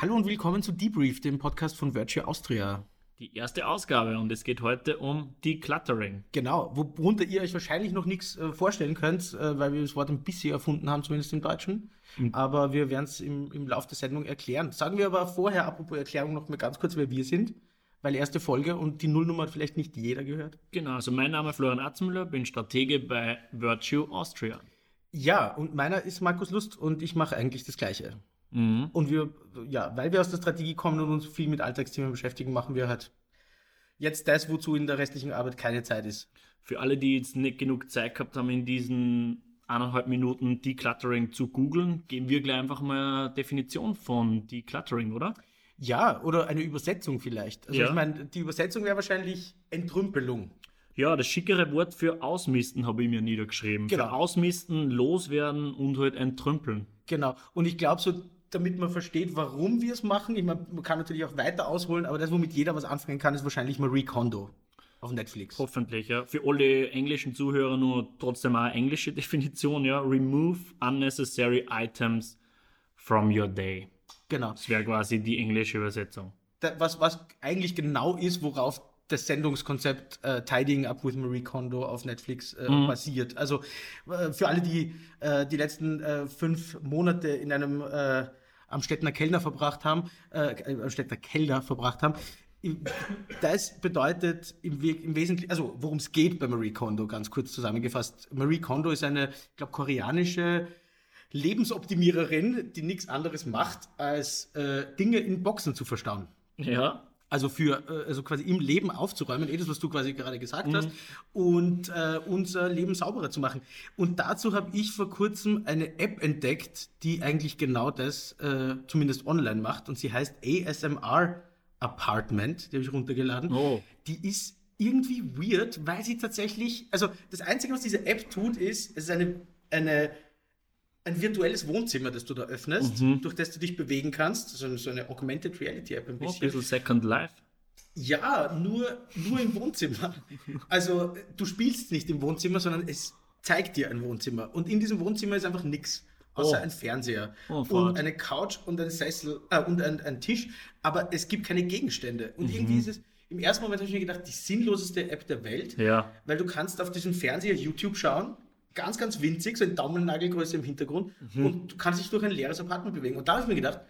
Hallo und willkommen zu Debrief, dem Podcast von Virtue Austria. Die erste Ausgabe und es geht heute um Decluttering. Genau, worunter ihr euch wahrscheinlich noch nichts äh, vorstellen könnt, äh, weil wir das Wort ein bisschen erfunden haben, zumindest im Deutschen. Mhm. Aber wir werden es im, im Laufe der Sendung erklären. Sagen wir aber vorher, apropos Erklärung, noch mal ganz kurz, wer wir sind. Weil erste Folge und die Nullnummer hat vielleicht nicht jeder gehört. Genau, also mein Name ist Florian Atzmüller, bin Stratege bei Virtue Austria. Ja, und meiner ist Markus Lust und ich mache eigentlich das Gleiche. Mhm. Und wir, ja, weil wir aus der Strategie kommen und uns viel mit Alltagsthemen beschäftigen, machen wir halt jetzt das, wozu in der restlichen Arbeit keine Zeit ist. Für alle, die jetzt nicht genug Zeit gehabt haben, in diesen eineinhalb Minuten Decluttering zu googeln, geben wir gleich einfach mal eine Definition von Decluttering, oder? Ja, oder eine Übersetzung vielleicht. Also ja. ich meine, die Übersetzung wäre wahrscheinlich Entrümpelung. Ja, das schickere Wort für Ausmisten habe ich mir niedergeschrieben. Genau. Für Ausmisten, loswerden und halt entrümpeln. Genau. Und ich glaube, so damit man versteht, warum wir es machen. Ich meine, man kann natürlich auch weiter ausholen, aber das, womit jeder was anfangen kann, ist wahrscheinlich Marie Kondo auf Netflix. Hoffentlich, ja. Für alle englischen Zuhörer nur trotzdem eine englische Definition, ja. Remove unnecessary items from your day. Genau. Das wäre quasi die englische Übersetzung. Da, was, was eigentlich genau ist, worauf das Sendungskonzept äh, Tidying Up with Marie Kondo auf Netflix äh, mhm. basiert. Also äh, für alle, die äh, die letzten äh, fünf Monate in einem äh, am Städtner Kellner verbracht haben, äh, am Städtner Keller verbracht haben, das bedeutet im, im Wesentlichen, also worum es geht bei Marie Kondo, ganz kurz zusammengefasst. Marie Kondo ist eine, ich glaube, koreanische Lebensoptimiererin, die nichts anderes macht, als äh, Dinge in Boxen zu verstauen. Ja. Also für, äh, also quasi im Leben aufzuräumen, eh das, was du quasi gerade gesagt mhm. hast, und äh, unser Leben sauberer zu machen. Und dazu habe ich vor kurzem eine App entdeckt, die eigentlich genau das äh, zumindest online macht. Und sie heißt ASMR Apartment, die habe ich runtergeladen. Oh. Die ist irgendwie weird, weil sie tatsächlich, also das Einzige, was diese App tut, ist, es ist eine, eine ein virtuelles Wohnzimmer, das du da öffnest, mhm. durch das du dich bewegen kannst. So eine, so eine Augmented Reality App ein bisschen. Oh, ein bisschen Second Life. Ja, nur, nur im Wohnzimmer. Also du spielst nicht im Wohnzimmer, sondern es zeigt dir ein Wohnzimmer. Und in diesem Wohnzimmer ist einfach nichts. Außer oh. ein Fernseher oh, und eine Couch und ein Sessel äh, und ein, ein, Tisch. Aber es gibt keine Gegenstände. Und mhm. irgendwie ist es, im ersten Moment habe ich mir gedacht, die sinnloseste App der Welt. Ja. Weil du kannst auf diesem Fernseher YouTube schauen ganz, ganz winzig, so ein Daumennagelgröße im Hintergrund mhm. und du kannst dich durch ein leeres Apartment bewegen. Und da habe ich mir gedacht,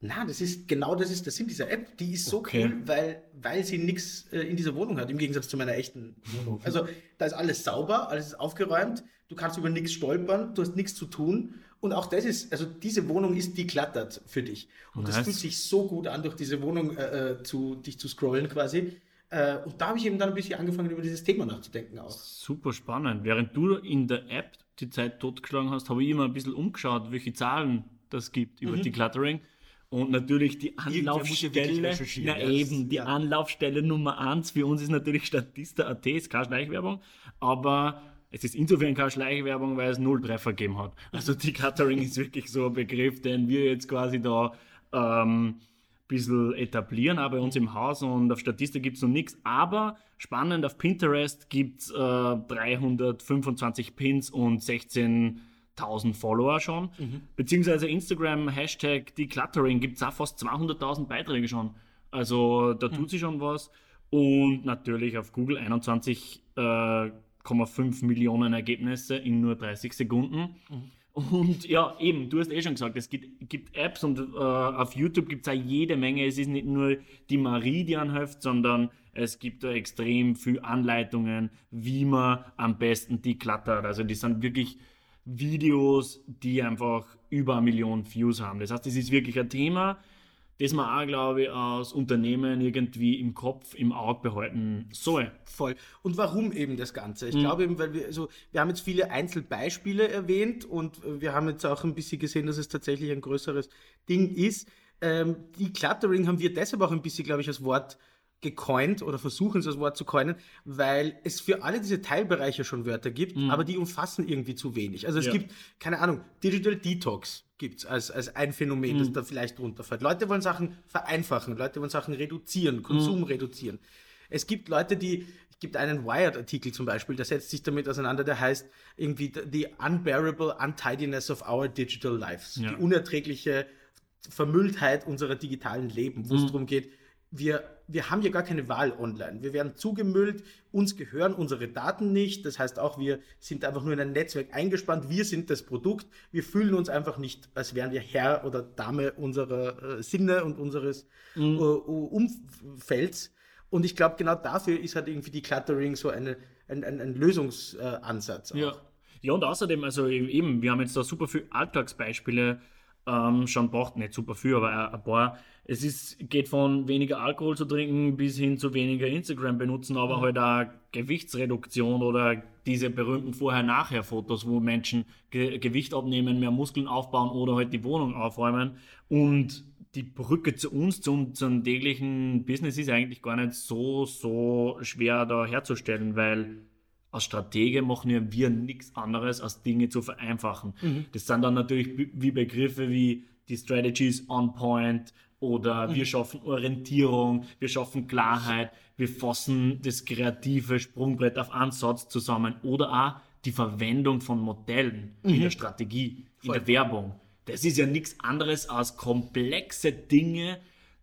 na, das ist genau das ist der Sinn dieser App. Die ist so okay. cool, weil, weil sie nichts äh, in dieser Wohnung hat, im Gegensatz zu meiner echten Wohnung. Also da ist alles sauber, alles ist aufgeräumt, du kannst über nichts stolpern, du hast nichts zu tun. Und auch das ist, also diese Wohnung ist deklattert für dich. Und nice. das fühlt sich so gut an, durch diese Wohnung äh, äh zu, dich zu scrollen quasi. Äh, und da habe ich eben dann ein bisschen angefangen, über dieses Thema nachzudenken auch. Super spannend. Während du in der App die Zeit totgeschlagen hast, habe ich immer ein bisschen umgeschaut, welche Zahlen das gibt über mhm. Decluttering. Und natürlich die Anlaufstelle, na eben, die ja. Anlaufstelle Nummer eins für uns ist natürlich Statista.at, ist keine Schleichwerbung, aber es ist insofern keine Schleichwerbung, weil es null Treffer gegeben hat. Also Decluttering ist wirklich so ein Begriff, den wir jetzt quasi da ähm, bisschen etablieren, auch bei uns im Haus und auf Statistik gibt es noch nichts. Aber spannend, auf Pinterest gibt es äh, 325 Pins und 16.000 Follower schon. Mhm. Beziehungsweise Instagram, Hashtag Decluttering gibt es auch fast 200.000 Beiträge schon. Also da tut mhm. sich schon was. Und natürlich auf Google 21,5 äh, Millionen Ergebnisse in nur 30 Sekunden. Mhm. Und ja, eben, du hast eh schon gesagt, es gibt, gibt Apps und äh, auf YouTube gibt es auch jede Menge. Es ist nicht nur die Marie, die anhilft, sondern es gibt da extrem viele Anleitungen, wie man am besten die klattert. Also die sind wirklich Videos, die einfach über eine Million Views haben. Das heißt, es ist wirklich ein Thema, das man auch, glaube ich, als Unternehmen irgendwie im Kopf, im Auge behalten soll. Voll. Und warum eben das Ganze? Ich mhm. glaube eben, weil wir, also, wir haben jetzt viele Einzelbeispiele erwähnt und wir haben jetzt auch ein bisschen gesehen, dass es tatsächlich ein größeres Ding ist. Ähm, die Cluttering haben wir deshalb auch ein bisschen, glaube ich, als Wort gecoint oder versuchen es als Wort zu coinen, weil es für alle diese Teilbereiche schon Wörter gibt, mhm. aber die umfassen irgendwie zu wenig. Also es ja. gibt, keine Ahnung, Digital Detox gibt es als, als ein Phänomen, mhm. das da vielleicht runterfällt. Leute wollen Sachen vereinfachen, Leute wollen Sachen reduzieren, Konsum mhm. reduzieren. Es gibt Leute, die, es gibt einen Wired-Artikel zum Beispiel, der setzt sich damit auseinander, der heißt irgendwie The Unbearable Untidiness of Our Digital Lives. Ja. Die unerträgliche Vermülltheit unserer digitalen Leben, wo es mhm. darum geht, wir, wir haben ja gar keine Wahl online. Wir werden zugemüllt, uns gehören unsere Daten nicht. Das heißt auch, wir sind einfach nur in ein Netzwerk eingespannt. Wir sind das Produkt. Wir fühlen uns einfach nicht, als wären wir Herr oder Dame unserer äh, Sinne und unseres mhm. äh, Umfelds. Und ich glaube, genau dafür ist halt irgendwie die Cluttering so eine, ein, ein, ein Lösungsansatz. Äh, ja. ja, und außerdem, also eben, wir haben jetzt da super viele Alltagsbeispiele ähm, schon braucht, nicht super viel, aber ein paar. Es ist, geht von weniger Alkohol zu trinken bis hin zu weniger Instagram benutzen, aber mhm. halt auch Gewichtsreduktion oder diese berühmten Vorher-Nachher-Fotos, wo Menschen Ge Gewicht abnehmen, mehr Muskeln aufbauen oder halt die Wohnung aufräumen. Und die Brücke zu uns, zu unserem täglichen Business ist eigentlich gar nicht so, so schwer da herzustellen, weil als Stratege machen ja wir nichts anderes, als Dinge zu vereinfachen. Mhm. Das sind dann natürlich wie Begriffe wie die Strategy is on point oder mhm. wir schaffen Orientierung, wir schaffen Klarheit, wir fassen das kreative Sprungbrett auf Ansatz zusammen oder auch die Verwendung von Modellen mhm. in der Strategie, in Voll. der Werbung. Das ist ja nichts anderes als komplexe Dinge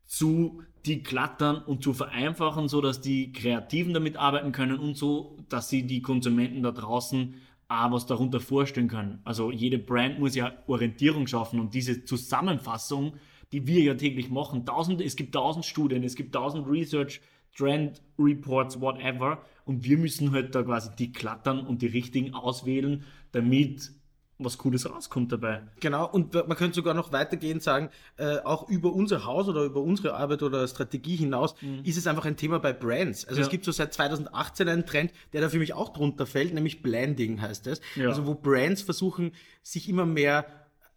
zu die klattern und zu vereinfachen, so dass die Kreativen damit arbeiten können und so, dass sie die Konsumenten da draußen auch was darunter vorstellen können. Also jede Brand muss ja Orientierung schaffen und diese Zusammenfassung, die wir ja täglich machen, tausend, es gibt tausend Studien, es gibt tausend Research, Trend Reports, whatever, und wir müssen halt da quasi die klattern und die richtigen auswählen, damit was Cooles rauskommt dabei. Genau, und man könnte sogar noch weitergehend sagen, äh, auch über unser Haus oder über unsere Arbeit oder Strategie hinaus mhm. ist es einfach ein Thema bei Brands. Also ja. es gibt so seit 2018 einen Trend, der da für mich auch drunter fällt, nämlich Blending heißt es. Ja. Also wo Brands versuchen, sich immer mehr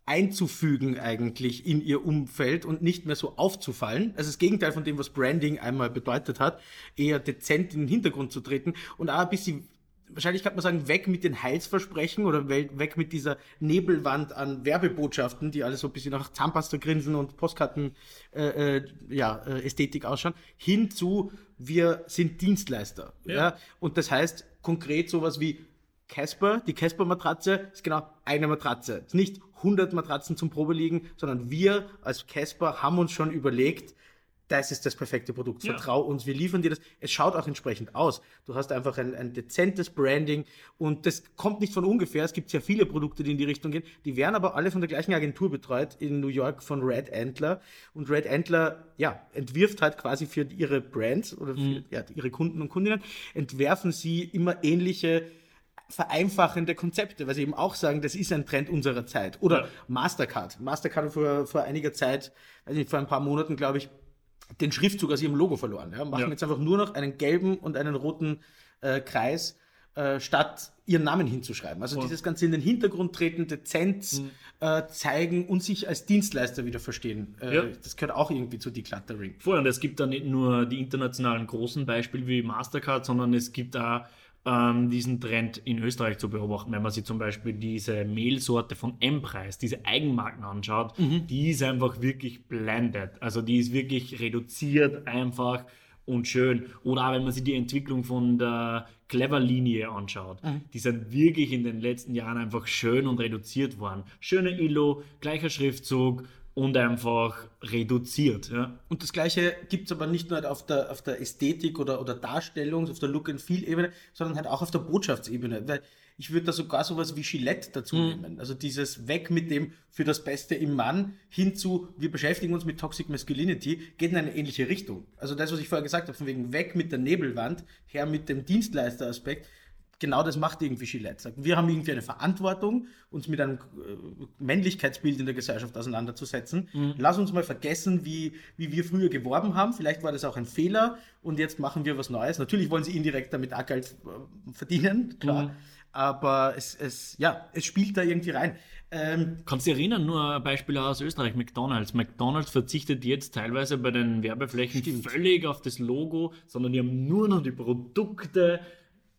einzufügen eigentlich in ihr Umfeld und nicht mehr so aufzufallen. Also das Gegenteil von dem, was Branding einmal bedeutet hat, eher dezent in den Hintergrund zu treten und auch ein bisschen wahrscheinlich kann man sagen, weg mit den Heilsversprechen oder weg mit dieser Nebelwand an Werbebotschaften, die alle so ein bisschen nach Zahnpasta grinsen und Postkarten äh, äh, ja, äh, Ästhetik ausschauen, hin zu wir sind Dienstleister. Ja. ja. Und das heißt konkret sowas wie Casper, die Casper-Matratze ist genau eine Matratze. Es ist nicht 100 Matratzen zum Probeliegen, sondern wir als Casper haben uns schon überlegt, das ist das perfekte Produkt. Ja. Vertrau uns, wir liefern dir das. Es schaut auch entsprechend aus. Du hast einfach ein, ein dezentes Branding und das kommt nicht von ungefähr. Es gibt sehr viele Produkte, die in die Richtung gehen. Die werden aber alle von der gleichen Agentur betreut in New York von Red Antler. Und Red Antler, ja, entwirft halt quasi für ihre Brands oder für mhm. ja, ihre Kunden und Kundinnen, entwerfen sie immer ähnliche vereinfachende Konzepte, weil sie eben auch sagen, das ist ein Trend unserer Zeit. Oder ja. Mastercard. Mastercard vor, vor einiger Zeit, also vor ein paar Monaten, glaube ich, den Schriftzug aus ihrem Logo verloren. Ja? Machen ja. jetzt einfach nur noch einen gelben und einen roten äh, Kreis, äh, statt ihren Namen hinzuschreiben. Also oh. dieses Ganze in den Hintergrund treten, Dezenz mhm. äh, zeigen und sich als Dienstleister wieder verstehen. Äh, ja. Das gehört auch irgendwie zu Decluttering. Vorher, und es gibt da nicht nur die internationalen großen Beispiele wie Mastercard, sondern es gibt auch ähm, diesen Trend in Österreich zu beobachten. Wenn man sich zum Beispiel diese Mehlsorte von M-Preis, diese Eigenmarken anschaut, mhm. die ist einfach wirklich blended. Also die ist wirklich reduziert einfach und schön. Oder auch wenn man sich die Entwicklung von der Clever-Linie anschaut. Mhm. Die sind wirklich in den letzten Jahren einfach schön und reduziert worden. Schöne Illo, gleicher Schriftzug, und einfach reduziert. Ja. Und das Gleiche gibt es aber nicht nur auf der, auf der Ästhetik oder, oder Darstellung, auf der Look-and-Feel-Ebene, sondern halt auch auf der Botschaftsebene. Weil ich würde da sogar sowas wie Gillette dazu mhm. nehmen. Also dieses Weg mit dem für das Beste im Mann hin zu, wir beschäftigen uns mit Toxic Masculinity, geht in eine ähnliche Richtung. Also das, was ich vorher gesagt habe, von wegen weg mit der Nebelwand, her mit dem Dienstleisteraspekt, genau das macht irgendwie Gillette. Wir haben irgendwie eine Verantwortung, uns mit einem äh, Männlichkeitsbild in der Gesellschaft auseinanderzusetzen. Mhm. Lass uns mal vergessen, wie, wie wir früher geworben haben. Vielleicht war das auch ein Fehler und jetzt machen wir was Neues. Natürlich wollen sie indirekt damit auch Geld äh, verdienen, klar. Mhm. Aber es, es, ja, es spielt da irgendwie rein. Ähm, Kannst du dich erinnern, nur ein Beispiel aus Österreich, McDonalds. McDonalds verzichtet jetzt teilweise bei den Werbeflächen stimmt. völlig auf das Logo, sondern die haben nur noch die Produkte,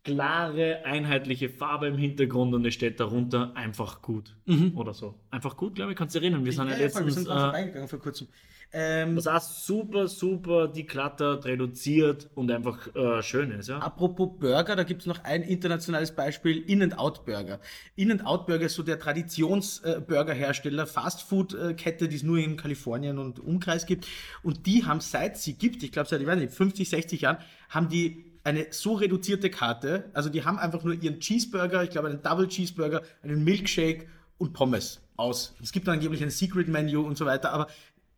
klare, einheitliche Farbe im Hintergrund und es steht darunter einfach gut mhm. oder so. Einfach gut, glaube ich, kannst du erinnern. Wir sind ja, ja letztens... Wir sind äh, reingegangen vor kurzem. Ähm, Was auch super, super decluttert, reduziert und einfach äh, schön ist. Ja? Apropos Burger, da gibt es noch ein internationales Beispiel, In-N-Out Burger. In-N-Out Burger ist so der Traditionsburgerhersteller, äh, Fastfood-Kette, die es nur in Kalifornien und Umkreis gibt. Und die haben seit sie gibt, ich glaube seit ich weiß nicht, 50, 60 Jahren, haben die eine so reduzierte Karte. Also die haben einfach nur ihren Cheeseburger, ich glaube einen Double Cheeseburger, einen Milkshake und Pommes aus. Es gibt dann angeblich ein Secret Menu und so weiter, aber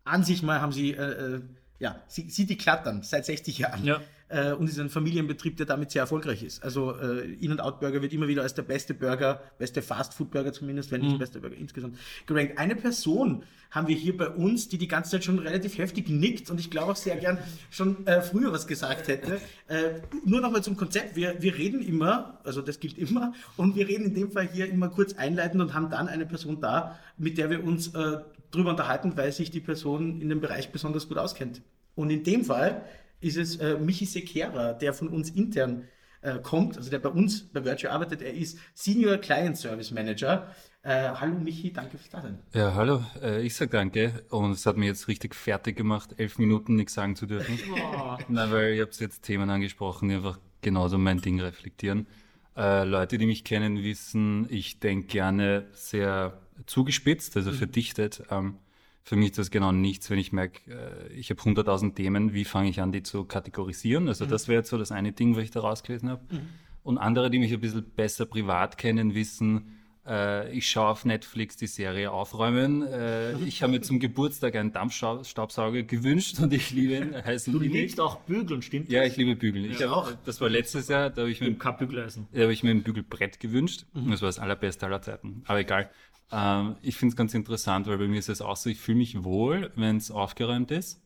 an sich mal haben sie, äh, äh ja, sie, sie die klattern seit 60 Jahren. Ja äh, und ist ein Familienbetrieb, der damit sehr erfolgreich ist. Also äh, In-N-Out Burger wird immer wieder als der beste Burger, beste Fast-Food-Burger zumindest, wenn nicht mhm. beste Burger insgesamt gerankt. Eine Person haben wir hier bei uns, die die ganze Zeit schon relativ heftig nickt und ich glaube auch sehr gern schon äh, früher was gesagt hätte. Äh, nur nochmal zum Konzept. Wir, wir reden immer, also das gilt immer, und wir reden in dem Fall hier immer kurz einleitend und haben dann eine Person da, mit der wir uns äh, drüber unterhalten, weil sich die Person in dem Bereich besonders gut auskennt. Und in dem Fall ist es äh, Michi Sekera, der von uns intern äh, kommt, also der bei uns bei Virtual arbeitet. Er ist Senior Client Service Manager. Äh, hallo Michi, danke fürs Dasein. Ja, hallo, äh, ich sage danke und es hat mir jetzt richtig fertig gemacht, elf Minuten nichts sagen zu dürfen. Oh. Nein, weil ich habe jetzt Themen angesprochen, die einfach genauso mein Ding reflektieren. Äh, Leute, die mich kennen, wissen, ich denke gerne sehr zugespitzt, also mhm. verdichtet. Ähm, für mich ist das genau nichts, wenn ich merke, äh, ich habe 100.000 Themen, wie fange ich an, die zu kategorisieren? Also mhm. das wäre jetzt so das eine Ding, was ich da rausgelesen habe. Mhm. Und andere, die mich ein bisschen besser privat kennen, wissen, äh, ich schaue auf Netflix die Serie Aufräumen. Äh, ich habe mir zum Geburtstag einen Dampfstaubsauger gewünscht und ich liebe ihn. Heißen du liebst auch Bügeln, stimmt Ja, ich liebe Bügeln. Ja, ich auch. Das war letztes Jahr, da habe ich, mir, hab ich mir ein Bügelbrett gewünscht. Mhm. Das war das allerbeste aller Zeiten. Aber egal. Ähm, ich finde es ganz interessant, weil bei mir ist es auch so, ich fühle mich wohl, wenn es aufgeräumt ist.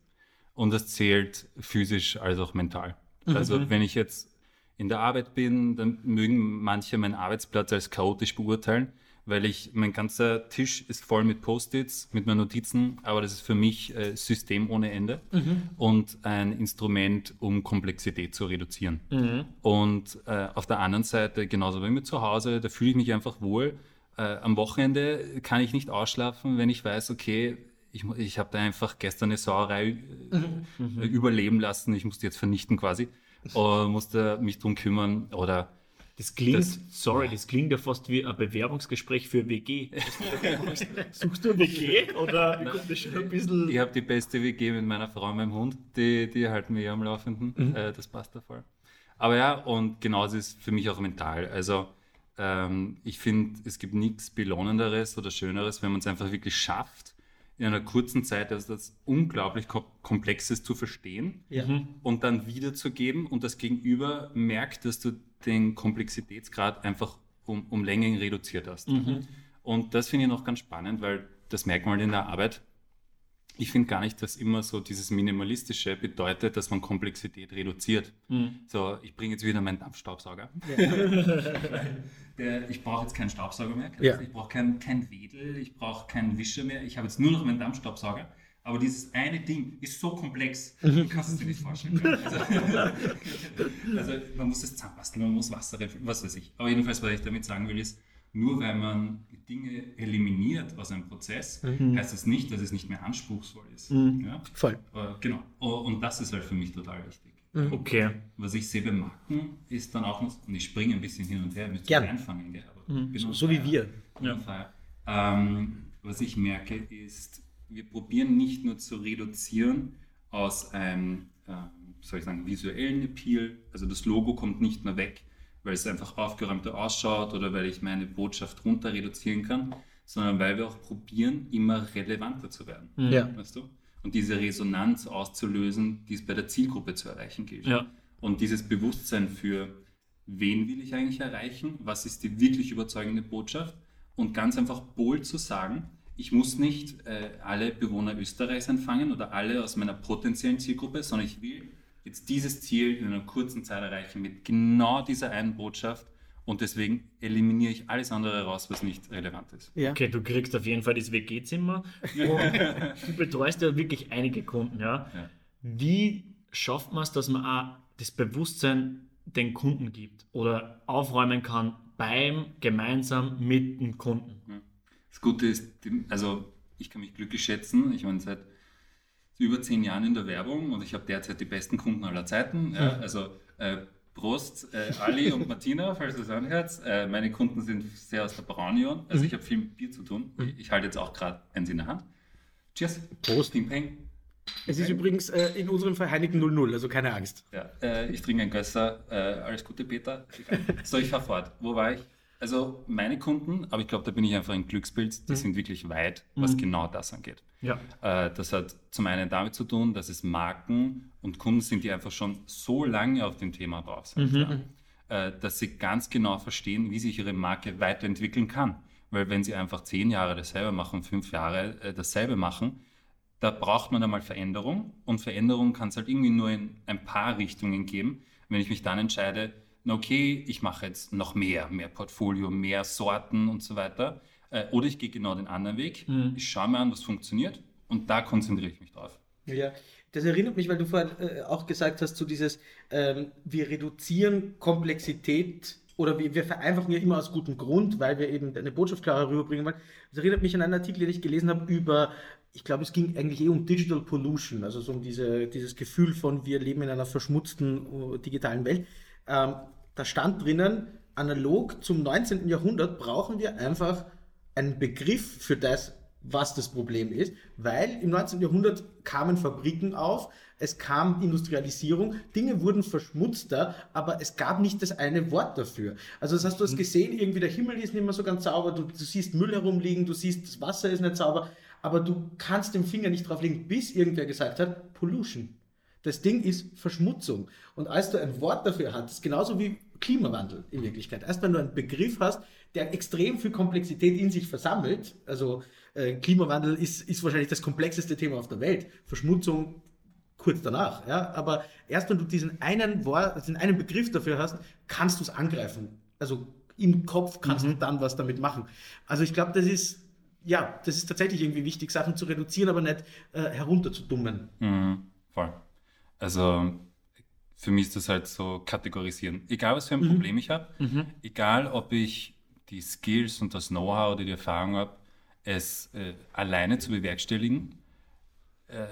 Und das zählt physisch als auch mental. Mhm. Also wenn ich jetzt in der Arbeit bin, dann mögen manche meinen Arbeitsplatz als chaotisch beurteilen, weil ich, mein ganzer Tisch ist voll mit Post-its, mit meinen Notizen, aber das ist für mich äh, System ohne Ende mhm. und ein Instrument, um Komplexität zu reduzieren. Mhm. Und äh, auf der anderen Seite, genauso wie mit zu Hause, da fühle ich mich einfach wohl, äh, am Wochenende kann ich nicht ausschlafen, wenn ich weiß, okay, ich, ich habe da einfach gestern eine Sauerei mhm. äh, überleben lassen, ich musste jetzt vernichten quasi und musste mich drum kümmern oder das klingt, das, sorry, das klingt ja fast wie ein Bewerbungsgespräch für WG. Suchst du eine WG oder Nein, ein bisschen... Ich habe die beste WG mit meiner Frau und meinem Hund, die, die halten mich am Laufenden. Mhm. Äh, das passt da voll. Aber ja, und genauso ist es für mich auch mental. Also ähm, ich finde, es gibt nichts Belohnenderes oder Schöneres, wenn man es einfach wirklich schafft, in einer kurzen Zeit also das unglaublich Komplexes zu verstehen ja. Mhm. und dann wiederzugeben und das Gegenüber merkt, dass du den Komplexitätsgrad einfach um, um Längen reduziert hast. Mhm. Und das finde ich noch ganz spannend, weil das merkt man halt in der Arbeit ich finde gar nicht, dass immer so dieses Minimalistische bedeutet, dass man Komplexität reduziert. Mhm. So, ich bringe jetzt wieder meinen Dampfstaubsauger. Ja. Der, ich brauche jetzt keinen Staubsauger mehr, ja. ich brauche kein, kein Wedel, ich brauche keinen Wischer mehr, ich habe jetzt nur noch meinen Dampfstaubsauger. Aber dieses eine Ding ist so komplex, mhm. du kannst es dir nicht vorstellen. Also, also, man muss es zusammenbasteln, man muss Wasser, was weiß ich. Aber jedenfalls, was ich damit sagen will, ist, nur weil man Dinge eliminiert aus einem Prozess, mhm. heißt das nicht, dass es nicht mehr anspruchsvoll ist. Mhm. Ja? Voll. Äh, genau. Und das ist halt für mich total wichtig. Mhm. Okay. Was ich sehe beim Marken ist dann auch noch, und ich springe ein bisschen hin und her, müsste Gerne. einfangen, mhm. so, so wie wir. Ja. Ähm, was ich merke ist, wir probieren nicht nur zu reduzieren aus einem, äh, soll ich sagen, visuellen Appeal, also das Logo kommt nicht mehr weg, weil es einfach aufgeräumter ausschaut oder weil ich meine Botschaft runter reduzieren kann, sondern weil wir auch probieren, immer relevanter zu werden. Mhm. Ja. Weißt du? Und diese Resonanz auszulösen, die es bei der Zielgruppe zu erreichen gilt. Ja. Und dieses Bewusstsein für, wen will ich eigentlich erreichen, was ist die wirklich überzeugende Botschaft und ganz einfach bold zu sagen, ich muss nicht äh, alle Bewohner Österreichs empfangen oder alle aus meiner potenziellen Zielgruppe, sondern ich will jetzt dieses Ziel in einer kurzen Zeit erreichen mit genau dieser einen Botschaft und deswegen eliminiere ich alles andere raus, was nicht relevant ist. Ja. Okay, du kriegst auf jeden Fall das WG-Zimmer. du betreust ja wirklich einige Kunden, ja. ja. Wie schafft man es, dass man auch das Bewusstsein den Kunden gibt oder aufräumen kann beim gemeinsam mit dem Kunden? Das Gute ist, also ich kann mich glücklich schätzen. Ich meine, seit über zehn Jahren in der Werbung und ich habe derzeit die besten Kunden aller Zeiten. Ja, also äh, Prost, äh, Ali und Martina, falls ihr es anhört. Äh, meine Kunden sind sehr aus der Braunion. Also mhm. ich habe viel mit Bier zu tun. Mhm. Ich halte jetzt auch gerade eins in der Hand. Cheers. Prost. Ping, ping. Es ist übrigens äh, in unserem Fall Heineken 00, also keine Angst. Ja, äh, ich trinke ein Gösser. Äh, alles Gute, Peter. So, ich fahre fort. Wo war ich? Also meine Kunden, aber ich glaube, da bin ich einfach ein Glücksbild, die mhm. sind wirklich weit, was mhm. genau das angeht. Ja. Äh, das hat zum einen damit zu tun, dass es Marken und Kunden sind, die einfach schon so lange auf dem Thema drauf sind, mhm. ja, äh, dass sie ganz genau verstehen, wie sich ihre Marke weiterentwickeln kann. Weil wenn sie einfach zehn Jahre dasselbe machen, fünf Jahre äh, dasselbe machen, da braucht man einmal Veränderung und Veränderung kann es halt irgendwie nur in ein paar Richtungen geben. Wenn ich mich dann entscheide, okay, ich mache jetzt noch mehr, mehr Portfolio, mehr Sorten und so weiter. Äh, oder ich gehe genau den anderen Weg. Mhm. Ich schaue mir an, was funktioniert und da konzentriere ich mich drauf. Ja, das erinnert mich, weil du vorhin äh, auch gesagt hast, zu dieses, ähm, wir reduzieren Komplexität oder wir, wir, vereinfachen ja immer aus gutem Grund, weil wir eben eine Botschaft klarer rüberbringen wollen. Das erinnert mich an einen Artikel, den ich gelesen habe über, ich glaube, es ging eigentlich eh um Digital Pollution, also so um diese, dieses Gefühl von, wir leben in einer verschmutzten uh, digitalen Welt. Ähm, da stand drinnen, analog zum 19. Jahrhundert brauchen wir einfach einen Begriff für das, was das Problem ist, weil im 19. Jahrhundert kamen Fabriken auf, es kam Industrialisierung, Dinge wurden verschmutzter, aber es gab nicht das eine Wort dafür. Also das hast du hast mhm. gesehen, irgendwie der Himmel ist nicht mehr so ganz sauber, du, du siehst Müll herumliegen, du siehst, das Wasser ist nicht sauber, aber du kannst den Finger nicht drauflegen, bis irgendwer gesagt hat, Pollution. Das Ding ist Verschmutzung. Und als du ein Wort dafür hattest, genauso wie Klimawandel in Wirklichkeit, erst wenn du einen Begriff hast, der extrem viel Komplexität in sich versammelt, also äh, Klimawandel ist, ist wahrscheinlich das komplexeste Thema auf der Welt, Verschmutzung kurz danach, ja, aber erst wenn du diesen einen Wort, diesen einen Begriff dafür hast, kannst du es angreifen. Also im Kopf kannst mhm. du dann was damit machen. Also ich glaube, das ist ja, das ist tatsächlich irgendwie wichtig, Sachen zu reduzieren, aber nicht äh, herunterzudummen. Mhm, voll. Also für mich ist das halt so kategorisieren. Egal, was für ein mhm. Problem ich habe, mhm. egal, ob ich die Skills und das Know-how oder die Erfahrung habe, es äh, alleine zu bewerkstelligen, äh,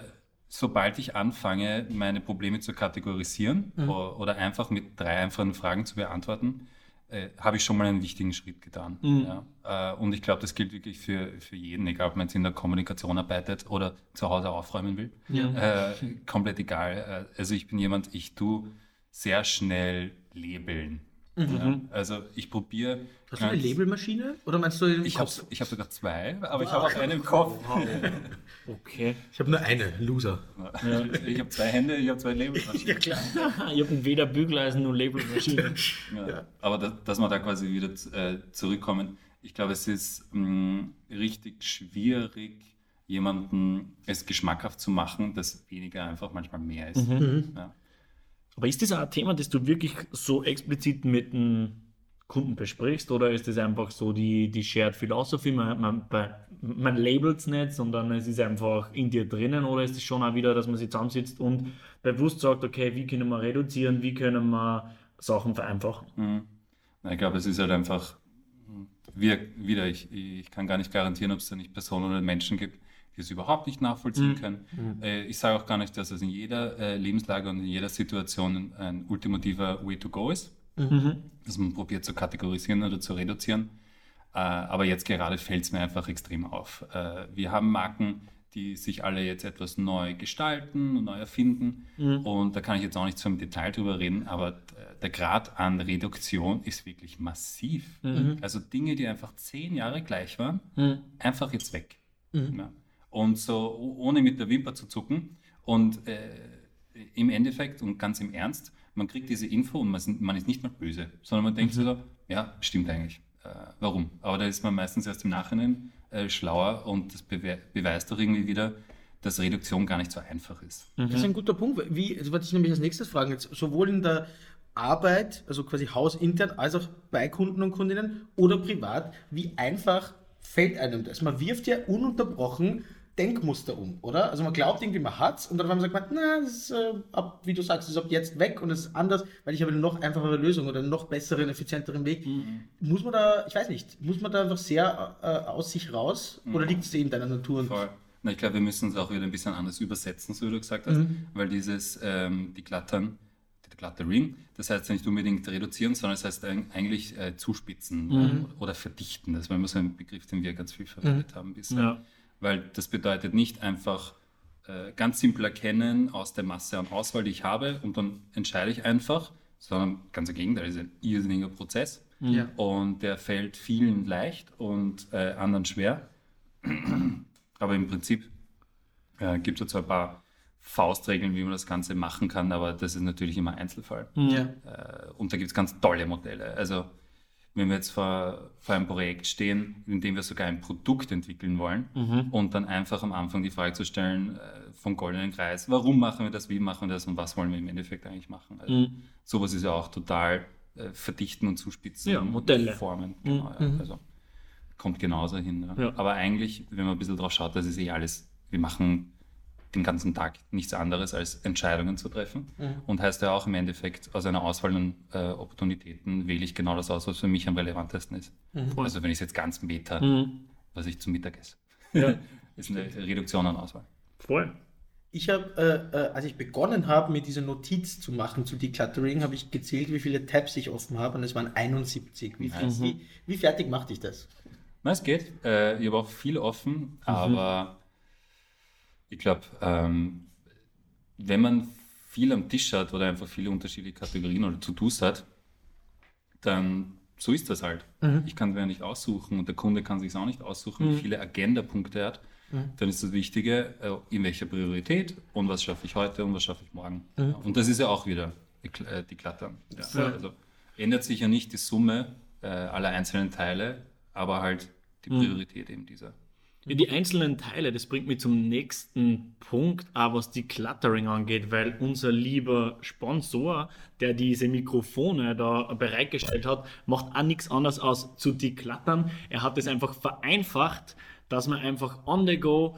sobald ich anfange, meine Probleme zu kategorisieren mhm. oder, oder, einfach mit drei einfachen Fragen zu beantworten, äh, habe ich schon mal einen wichtigen Schritt getan. Mhm. Ja? Äh, und ich glaube, das gilt wirklich für, für jeden, egal ob man jetzt in der Kommunikation arbeitet oder zu Hause aufräumen will. Ja. Äh, komplett egal. Äh, also ich bin jemand, ich tue sehr schnell labeln. Mhm. Ja, also ich probiere. Hast du eine Labelmaschine? Oder meinst du Ich habe hab sogar zwei, aber wow. ich habe auch eine im Kopf. okay. Ich habe nur eine, Loser. Ja. Ich habe zwei Hände, ich habe zwei Labelmaschinen. ja klar. ich habe weder Bügeleisen noch Labelmaschine. ja. Aber das, dass wir da quasi wieder äh, zurückkommen, ich glaube, es ist mh, mm, richtig schwierig, jemanden es geschmackhaft zu machen, dass weniger einfach manchmal mehr ist. Mhm. mhm. Ja. Aber ist das auch ein Thema, das du wirklich so explizit mit dem Kunden besprichst oder ist das einfach so die, die Shared Philosophy? Man, man, man labelt es nicht, sondern es ist einfach in dir drinnen oder ist es schon auch wieder, dass man sich zusammensitzt und bewusst sagt, okay, wie können wir reduzieren, wie können wir Sachen vereinfachen? Mhm. Ich glaube, es ist halt einfach, wir, wieder, ich, ich kann gar nicht garantieren, ob es da nicht Personen oder Menschen gibt, die es überhaupt nicht nachvollziehen mhm. können. Mhm. Äh, ich sage auch gar nicht, dass es in jeder äh, Lebenslage und in jeder Situation ein ultimativer Way to go ist, mhm. dass man probiert zu kategorisieren oder zu reduzieren. Äh, aber jetzt gerade fällt es mir einfach extrem auf. Äh, wir haben Marken, die sich alle jetzt etwas neu gestalten und neu erfinden. Mhm. Und da kann ich jetzt auch nicht so im Detail drüber reden, aber der Grad an Reduktion ist wirklich massiv. Mhm. Also Dinge, die einfach zehn Jahre gleich waren, mhm. einfach jetzt weg. Mhm. Ja und so ohne mit der Wimper zu zucken. Und äh, im Endeffekt und ganz im Ernst, man kriegt diese Info und man, man ist nicht mal böse, sondern man denkt mhm. so, ja, stimmt eigentlich. Äh, warum? Aber da ist man meistens erst im Nachhinein äh, schlauer und das bewe beweist doch irgendwie wieder, dass Reduktion gar nicht so einfach ist. Mhm. Das ist ein guter Punkt. Wie, das wollte ich nämlich als nächstes fragen, jetzt sowohl in der Arbeit, also quasi hausintern, als auch bei Kunden und Kundinnen oder privat, wie einfach fällt einem das? Man wirft ja ununterbrochen Denkmuster um, oder? Also man glaubt irgendwie, man hat's und dann sagt man, na, das ist, äh, ab, wie du sagst, ist ab jetzt weg und es ist anders, weil ich habe eine noch einfachere Lösung oder einen noch besseren, effizienteren Weg. Mhm. Muss man da, ich weiß nicht, muss man da einfach sehr äh, aus sich raus mhm. oder liegt es in deiner Natur? Voll. Na, ich glaube, wir müssen es auch wieder ein bisschen anders übersetzen, so wie du gesagt hast, mhm. weil dieses, ähm, die Glattern, die Glattering, das heißt ja nicht unbedingt reduzieren, sondern es das heißt eigentlich äh, zuspitzen mhm. oder verdichten. Das war immer so ein Begriff, den wir ganz viel verwendet mhm. haben bisher. Ja. Weil das bedeutet nicht einfach äh, ganz simpel erkennen aus der Masse an Auswahl, die ich habe und dann entscheide ich einfach, sondern ganz im Gegenteil, das ist ein irrsinniger Prozess. Ja. Und der fällt vielen leicht und äh, anderen schwer. Aber im Prinzip äh, gibt es zwar ein paar Faustregeln, wie man das Ganze machen kann, aber das ist natürlich immer Einzelfall. Ja. Äh, und da gibt es ganz tolle Modelle. Also wenn wir jetzt vor, vor einem Projekt stehen, in dem wir sogar ein Produkt entwickeln wollen mhm. und dann einfach am Anfang die Frage zu stellen äh, vom goldenen Kreis, warum machen wir das, wie machen wir das und was wollen wir im Endeffekt eigentlich machen. Also mhm. sowas ist ja auch total äh, verdichten und zuspitzen. Ja, Modelle. Formen. Genau, mhm. ja. Also kommt genauso hin. Ja. Ja. Aber eigentlich, wenn man ein bisschen drauf schaut, das ist eh alles, wir machen den ganzen Tag nichts anderes als Entscheidungen zu treffen. Mhm. Und heißt ja auch im Endeffekt, aus einer Auswahl an äh, Opportunitäten wähle ich genau das aus, was für mich am relevantesten ist. Mhm. Also wenn ich es jetzt ganz meta, mhm. was ich zum Mittag esse, ja. ist eine Reduktion an Auswahl. Voll. Ich habe, äh, äh, als ich begonnen habe, mir diese Notiz zu machen zu Decluttering, habe ich gezählt, wie viele Tabs ich offen habe und es waren 71. Wie, viel, mhm. wie, wie fertig macht dich das? Na, es geht. Äh, ich habe auch viel offen, mhm. aber ich glaube, ähm, wenn man viel am Tisch hat oder einfach viele unterschiedliche Kategorien oder To-Dos hat, dann so ist das halt. Mhm. Ich kann es mir ja nicht aussuchen und der Kunde kann sich auch nicht aussuchen, mhm. wie viele Agenda-Punkte er hat. Mhm. Dann ist das Wichtige, äh, in welcher Priorität und was schaffe ich heute und was schaffe ich morgen. Mhm. Und das ist ja auch wieder die, äh, die Klattern. Ja. Also ändert sich ja nicht die Summe äh, aller einzelnen Teile, aber halt die mhm. Priorität eben dieser. Die einzelnen Teile, das bringt mich zum nächsten Punkt, auch was die Cluttering angeht, weil unser lieber Sponsor, der diese Mikrofone da bereitgestellt hat, macht auch nichts anderes als zu decluttern. Er hat es einfach vereinfacht, dass man einfach on the go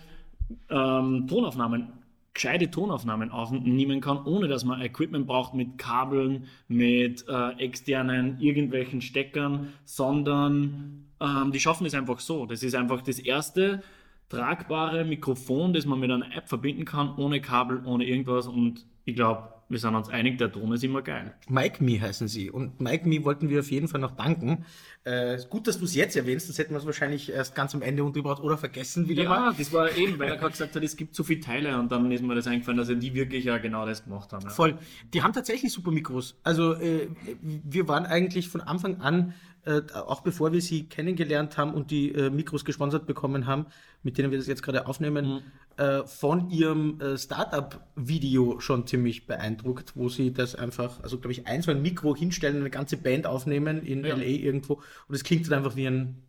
ähm, Tonaufnahmen gescheite Tonaufnahmen aufnehmen kann, ohne dass man Equipment braucht mit Kabeln, mit äh, externen irgendwelchen Steckern, sondern ähm, die schaffen es einfach so. Das ist einfach das erste tragbare Mikrofon, das man mit einer App verbinden kann, ohne Kabel, ohne irgendwas. Und ich glaube, wir sind uns einig, der Ton ist immer geil. Mike Me heißen sie. Und Mike Me wollten wir auf jeden Fall noch danken. Äh, gut, dass du es jetzt erwähnst, das hätten wir es wahrscheinlich erst ganz am Ende untergebracht oder vergessen wieder ja, mal. das war eben, weil er gerade gesagt hat, es gibt so viele Teile und dann ist mir das eingefallen, dass die wirklich ja genau das gemacht haben. Ja. Voll. Die haben tatsächlich super Mikros. Also äh, wir waren eigentlich von Anfang an äh, auch bevor wir sie kennengelernt haben und die äh, Mikros gesponsert bekommen haben, mit denen wir das jetzt gerade aufnehmen, mhm. äh, von ihrem äh, Startup-Video schon ziemlich beeindruckt, wo sie das einfach, also glaube ich, ein, so ein Mikro hinstellen, eine ganze Band aufnehmen in ja. LA irgendwo und es klingt dann einfach wie ein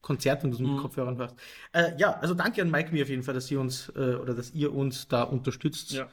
Konzert, wenn du es mit mhm. Kopfhörern hörst. Äh, ja, also danke an Mike mir auf jeden Fall, dass ihr uns äh, oder dass ihr uns da unterstützt. Ja.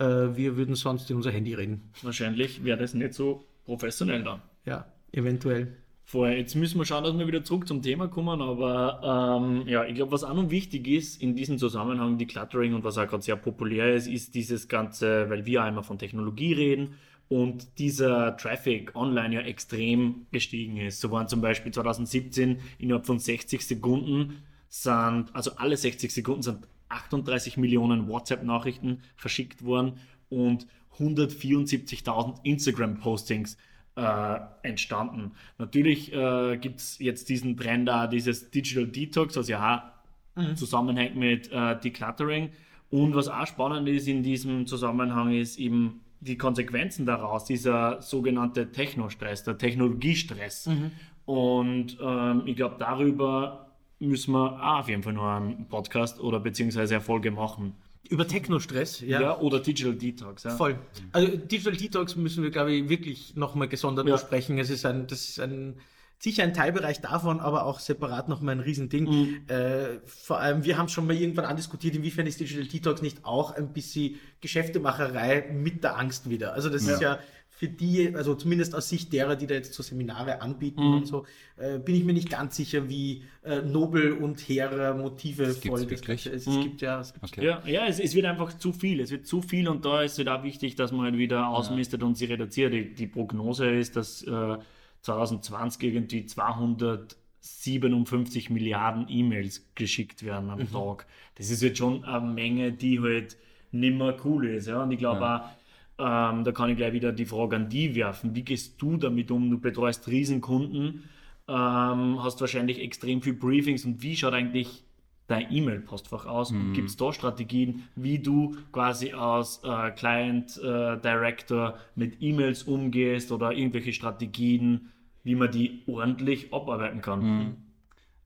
wir würden sonst in unser Handy reden. Wahrscheinlich wäre das nicht so professionell dann. Ja, eventuell vorher. Jetzt müssen wir schauen, dass wir wieder zurück zum Thema kommen, aber ähm, ja, ich glaube, was auch noch wichtig ist in diesem Zusammenhang, die Cluttering und was auch gerade sehr populär ist, ist dieses Ganze, weil wir einmal von Technologie reden und dieser Traffic online ja extrem gestiegen ist. So waren zum Beispiel 2017 innerhalb von 60 Sekunden sind, also alle 60 Sekunden sind 38 Millionen WhatsApp-Nachrichten verschickt worden und 174.000 Instagram-Postings äh, entstanden. Natürlich äh, gibt es jetzt diesen Trend da, dieses Digital Detox, was ja mhm. zusammenhängt mit äh, Decluttering. Und was auch spannend ist in diesem Zusammenhang, ist eben die Konsequenzen daraus, dieser sogenannte Technostress, der Technologiestress. Mhm. Und ähm, ich glaube, darüber müssen wir auch auf jeden Fall nur einen Podcast oder beziehungsweise Erfolge machen. Über Technostress, ja. ja. Oder Digital Detox, ja. Voll. Also Digital Detox müssen wir, glaube ich, wirklich nochmal gesondert ja. besprechen. Es ist ein, das ist ein, sicher ein Teilbereich davon, aber auch separat nochmal ein Riesending. Mhm. Äh, vor allem, wir haben schon mal irgendwann andiskutiert, inwiefern ist Digital Detox nicht auch ein bisschen Geschäftemacherei mit der Angst wieder. Also das ja. ist ja für die, also zumindest aus Sicht derer, die da jetzt so Seminare anbieten mhm. und so, äh, bin ich mir nicht ganz sicher, wie äh, nobel und hehre Motive das voll das Ganze ist. Es mhm. gibt ja, es gibt okay. ja, ja es, es, wird einfach zu viel. Es wird zu viel und da ist es halt auch wichtig, dass man halt wieder ausmistet ja. und sie reduziert. Die, die, Prognose ist, dass äh, 2020 irgendwie 200 57 Milliarden E-Mails geschickt werden am mhm. Tag. Das ist jetzt schon eine Menge, die halt nicht mehr cool ist. Ja? Und ich glaube ja. auch, ähm, da kann ich gleich wieder die Frage an die werfen. Wie gehst du damit um? Du betreust Riesenkunden, ähm, hast wahrscheinlich extrem viel Briefings und wie schaut eigentlich dein E-Mail-Postfach aus? Mhm. Gibt es da Strategien, wie du quasi als äh, Client äh, Director mit E-Mails umgehst oder irgendwelche Strategien, wie man die ordentlich abarbeiten kann? Mhm.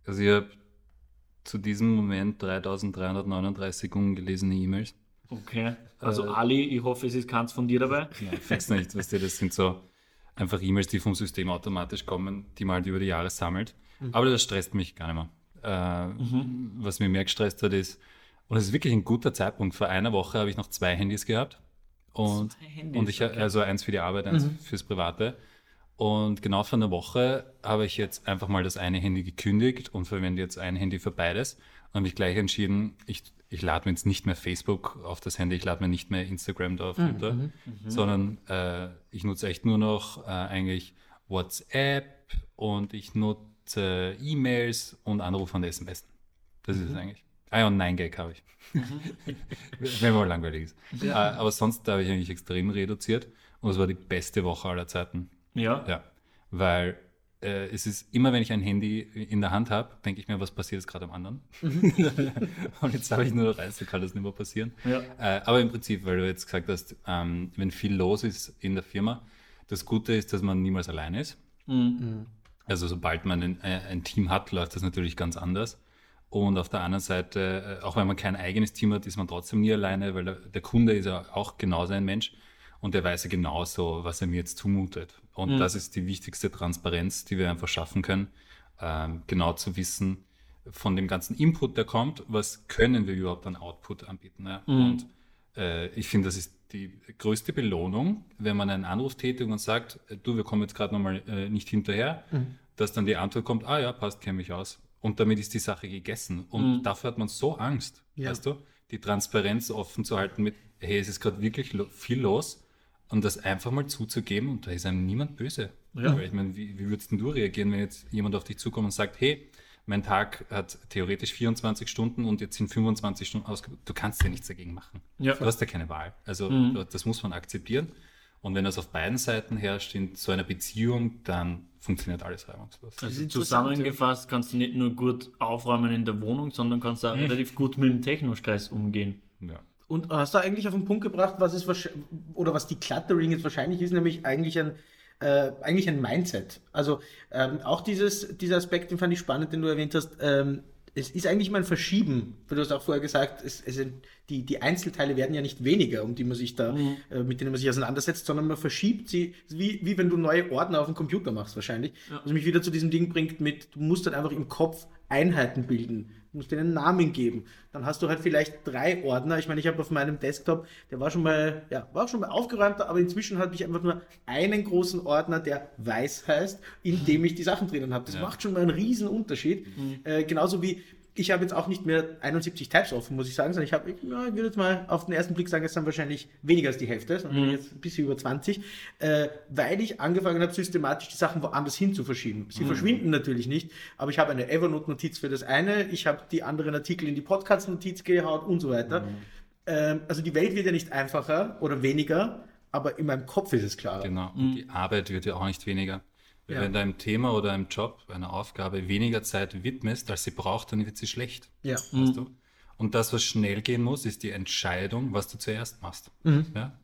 Also ich habe zu diesem Moment 3339 ungelesene E-Mails. Okay. Also äh, Ali, ich hoffe, es ist keins von dir dabei. Nein, fix nicht. Weißt du, das sind so einfach E-Mails, die vom System automatisch kommen, die man halt über die Jahre sammelt. Mhm. Aber das stresst mich gar nicht mehr. Äh, mhm. Was mir mehr gestresst hat, ist, und es ist wirklich ein guter Zeitpunkt. Vor einer Woche habe ich noch zwei Handys gehabt. Und, Handys, und ich okay. also eins für die Arbeit, eins mhm. fürs Private. Und genau vor einer Woche habe ich jetzt einfach mal das eine Handy gekündigt und verwende jetzt ein Handy für beides. Und habe mich gleich entschieden, ich, ich lade mir jetzt nicht mehr Facebook auf das Handy, ich lade mir nicht mehr Instagram da auf mhm. runter, mhm. sondern äh, ich nutze echt nur noch äh, eigentlich WhatsApp und ich nutze E-Mails und Anrufe und SMS. Das mhm. ist es eigentlich. Ah ja, und 9gag habe ich. Mhm. Wenn man langweilig ist. Ja. Äh, aber sonst habe ich eigentlich extrem reduziert und es war die beste Woche aller Zeiten. Ja. Ja. Weil äh, es ist immer, wenn ich ein Handy in der Hand habe, denke ich mir, was passiert jetzt gerade am anderen? Mhm. und jetzt habe ich nur noch eins, so kann das nicht mehr passieren. Ja. Äh, aber im Prinzip, weil du jetzt gesagt hast, ähm, wenn viel los ist in der Firma, das Gute ist, dass man niemals allein ist. Mhm. mhm. Also sobald man ein, äh, ein, Team hat, läuft das natürlich ganz anders. Und auf der anderen Seite, äh, auch wenn man kein eigenes Team hat, ist man trotzdem nie alleine, weil der, der Kunde ist ja auch genauso ein Mensch und der weiß ja genauso, was er mir jetzt zumutet. Und mhm. das ist die wichtigste Transparenz, die wir einfach schaffen können, ähm, genau zu wissen, von dem ganzen Input, der kommt, was können wir überhaupt an Output anbieten. Ja? Mhm. Und äh, ich finde, das ist die größte Belohnung, wenn man einen Anruf tätigt und sagt, äh, du, wir kommen jetzt gerade nochmal äh, nicht hinterher, mhm. dass dann die Antwort kommt, ah ja, passt, kenne mich aus. Und damit ist die Sache gegessen. Und mhm. dafür hat man so Angst, ja. weißt du, die Transparenz offen zu halten mit, hey, es ist gerade wirklich lo viel los und das einfach mal zuzugeben und da ist einem niemand böse. Ja. Weil ich meine, wie, wie würdest du reagieren, wenn jetzt jemand auf dich zukommt und sagt, hey, mein Tag hat theoretisch 24 Stunden und jetzt sind 25 Stunden ausgebucht. Du kannst ja nichts dagegen machen. Ja. Du hast ja keine Wahl. Also mhm. das muss man akzeptieren. Und wenn das auf beiden Seiten herrscht in so einer Beziehung, dann funktioniert alles reibungslos. Also zusammengefasst kannst du nicht nur gut aufräumen in der Wohnung, sondern kannst auch mhm. relativ gut mit dem Technostress umgehen. Ja. Und hast du eigentlich auf den Punkt gebracht, was es oder was die Cluttering jetzt wahrscheinlich ist, nämlich eigentlich ein äh, eigentlich ein Mindset. Also ähm, auch dieses, dieser Aspekt, den fand ich spannend, den du erwähnt hast. Ähm, es ist eigentlich mal ein Verschieben. Du hast auch vorher gesagt, es, es sind, die, die Einzelteile werden ja nicht weniger, um die man sich da, mhm. äh, mit denen man sich auseinandersetzt, sondern man verschiebt sie, wie, wie wenn du neue Ordner auf dem Computer machst wahrscheinlich. Ja. Was mich wieder zu diesem Ding bringt mit, du musst dann einfach im Kopf Einheiten bilden. Musst denen einen Namen geben. Dann hast du halt vielleicht drei Ordner. Ich meine, ich habe auf meinem Desktop, der war schon mal, ja, war schon mal aufgeräumter, aber inzwischen habe ich einfach nur einen großen Ordner, der weiß heißt, in dem ich die Sachen drinnen habe. Das ja. macht schon mal einen riesen Unterschied. Mhm. Äh, genauso wie ich habe jetzt auch nicht mehr 71 Tabs offen, muss ich sagen, sondern ich habe, ja, ich würde jetzt mal auf den ersten Blick sagen, es sind wahrscheinlich weniger als die Hälfte, sondern mhm. jetzt ein bisschen über 20, äh, weil ich angefangen habe, systematisch die Sachen woanders hin zu verschieben. Sie mhm. verschwinden natürlich nicht, aber ich habe eine Evernote-Notiz für das eine, ich habe die anderen Artikel in die Podcast-Notiz gehauen und so weiter. Mhm. Ähm, also die Welt wird ja nicht einfacher oder weniger, aber in meinem Kopf ist es klarer. Genau, und die Arbeit wird ja auch nicht weniger. Ja. Wenn du einem Thema oder einem Job, einer Aufgabe weniger Zeit widmest, als sie braucht, dann wird sie schlecht. Ja. Weißt mhm. du? Und das, was schnell gehen muss, ist die Entscheidung, was du zuerst machst. Mhm. Ja?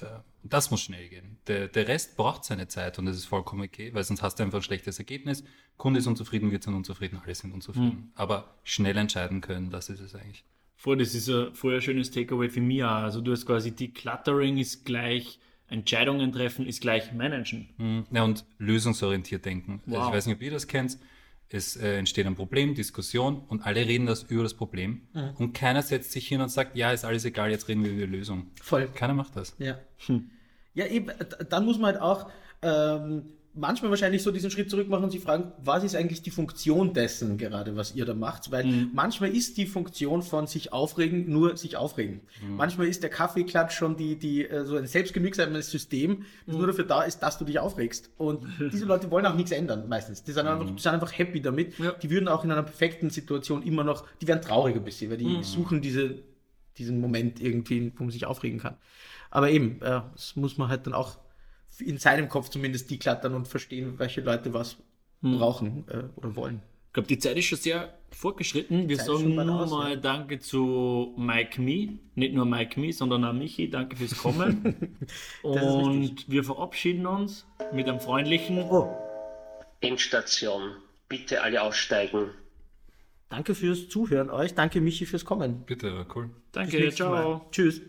Äh, das muss schnell gehen. Der, der Rest braucht seine Zeit und das ist vollkommen okay, weil sonst hast du einfach ein schlechtes Ergebnis. Kunde ist unzufrieden, wir sind unzufrieden, alle sind unzufrieden. Mhm. Aber schnell entscheiden können, das ist es eigentlich. Voll, das ist ein vorher schönes Takeaway für mich auch. Also du hast quasi, Decluttering ist gleich Entscheidungen treffen ist gleich managen. Mhm. Ja, und lösungsorientiert denken. Wow. Also ich weiß nicht, ob ihr das kennt. Es äh, entsteht ein Problem, Diskussion und alle reden das über das Problem. Mhm. Und keiner setzt sich hin und sagt, ja, ist alles egal, jetzt reden wir über die Lösung. Voll. Keiner macht das. Ja. Hm. Ja, eben, dann muss man halt auch ähm, manchmal wahrscheinlich so diesen Schritt zurück machen und sich fragen, was ist eigentlich die Funktion dessen gerade, was ihr da macht? Weil mhm. manchmal ist die Funktion von sich aufregen nur sich aufregen. Mhm. Manchmal ist der Kaffeeklatsch schon die, die, äh, so ein selbstgenügsames System, das mhm. nur dafür da ist, dass du dich aufregst. Und diese Leute wollen auch nichts ändern, meistens. Die sind einfach, mhm. die sind einfach happy damit. Ja. Die würden auch in einer perfekten Situation immer noch, die werden traurig ein bisschen, weil die mhm. suchen diese, diesen Moment irgendwie, wo man sich aufregen kann. Aber eben, äh, das muss man halt dann auch in seinem Kopf zumindest deklattern und verstehen, welche Leute was hm. brauchen äh, oder wollen. Ich glaube, die Zeit ist schon sehr fortgeschritten. Wir sagen nur aus, mal ja. Danke zu Mike Me. Nicht nur Mike Me, sondern auch Michi. Danke fürs Kommen. und wir verabschieden uns mit einem freundlichen oh. Endstation. Bitte alle aussteigen. Danke fürs Zuhören euch. Danke Michi fürs Kommen. Bitte, cool. Danke, ciao. Tschüss.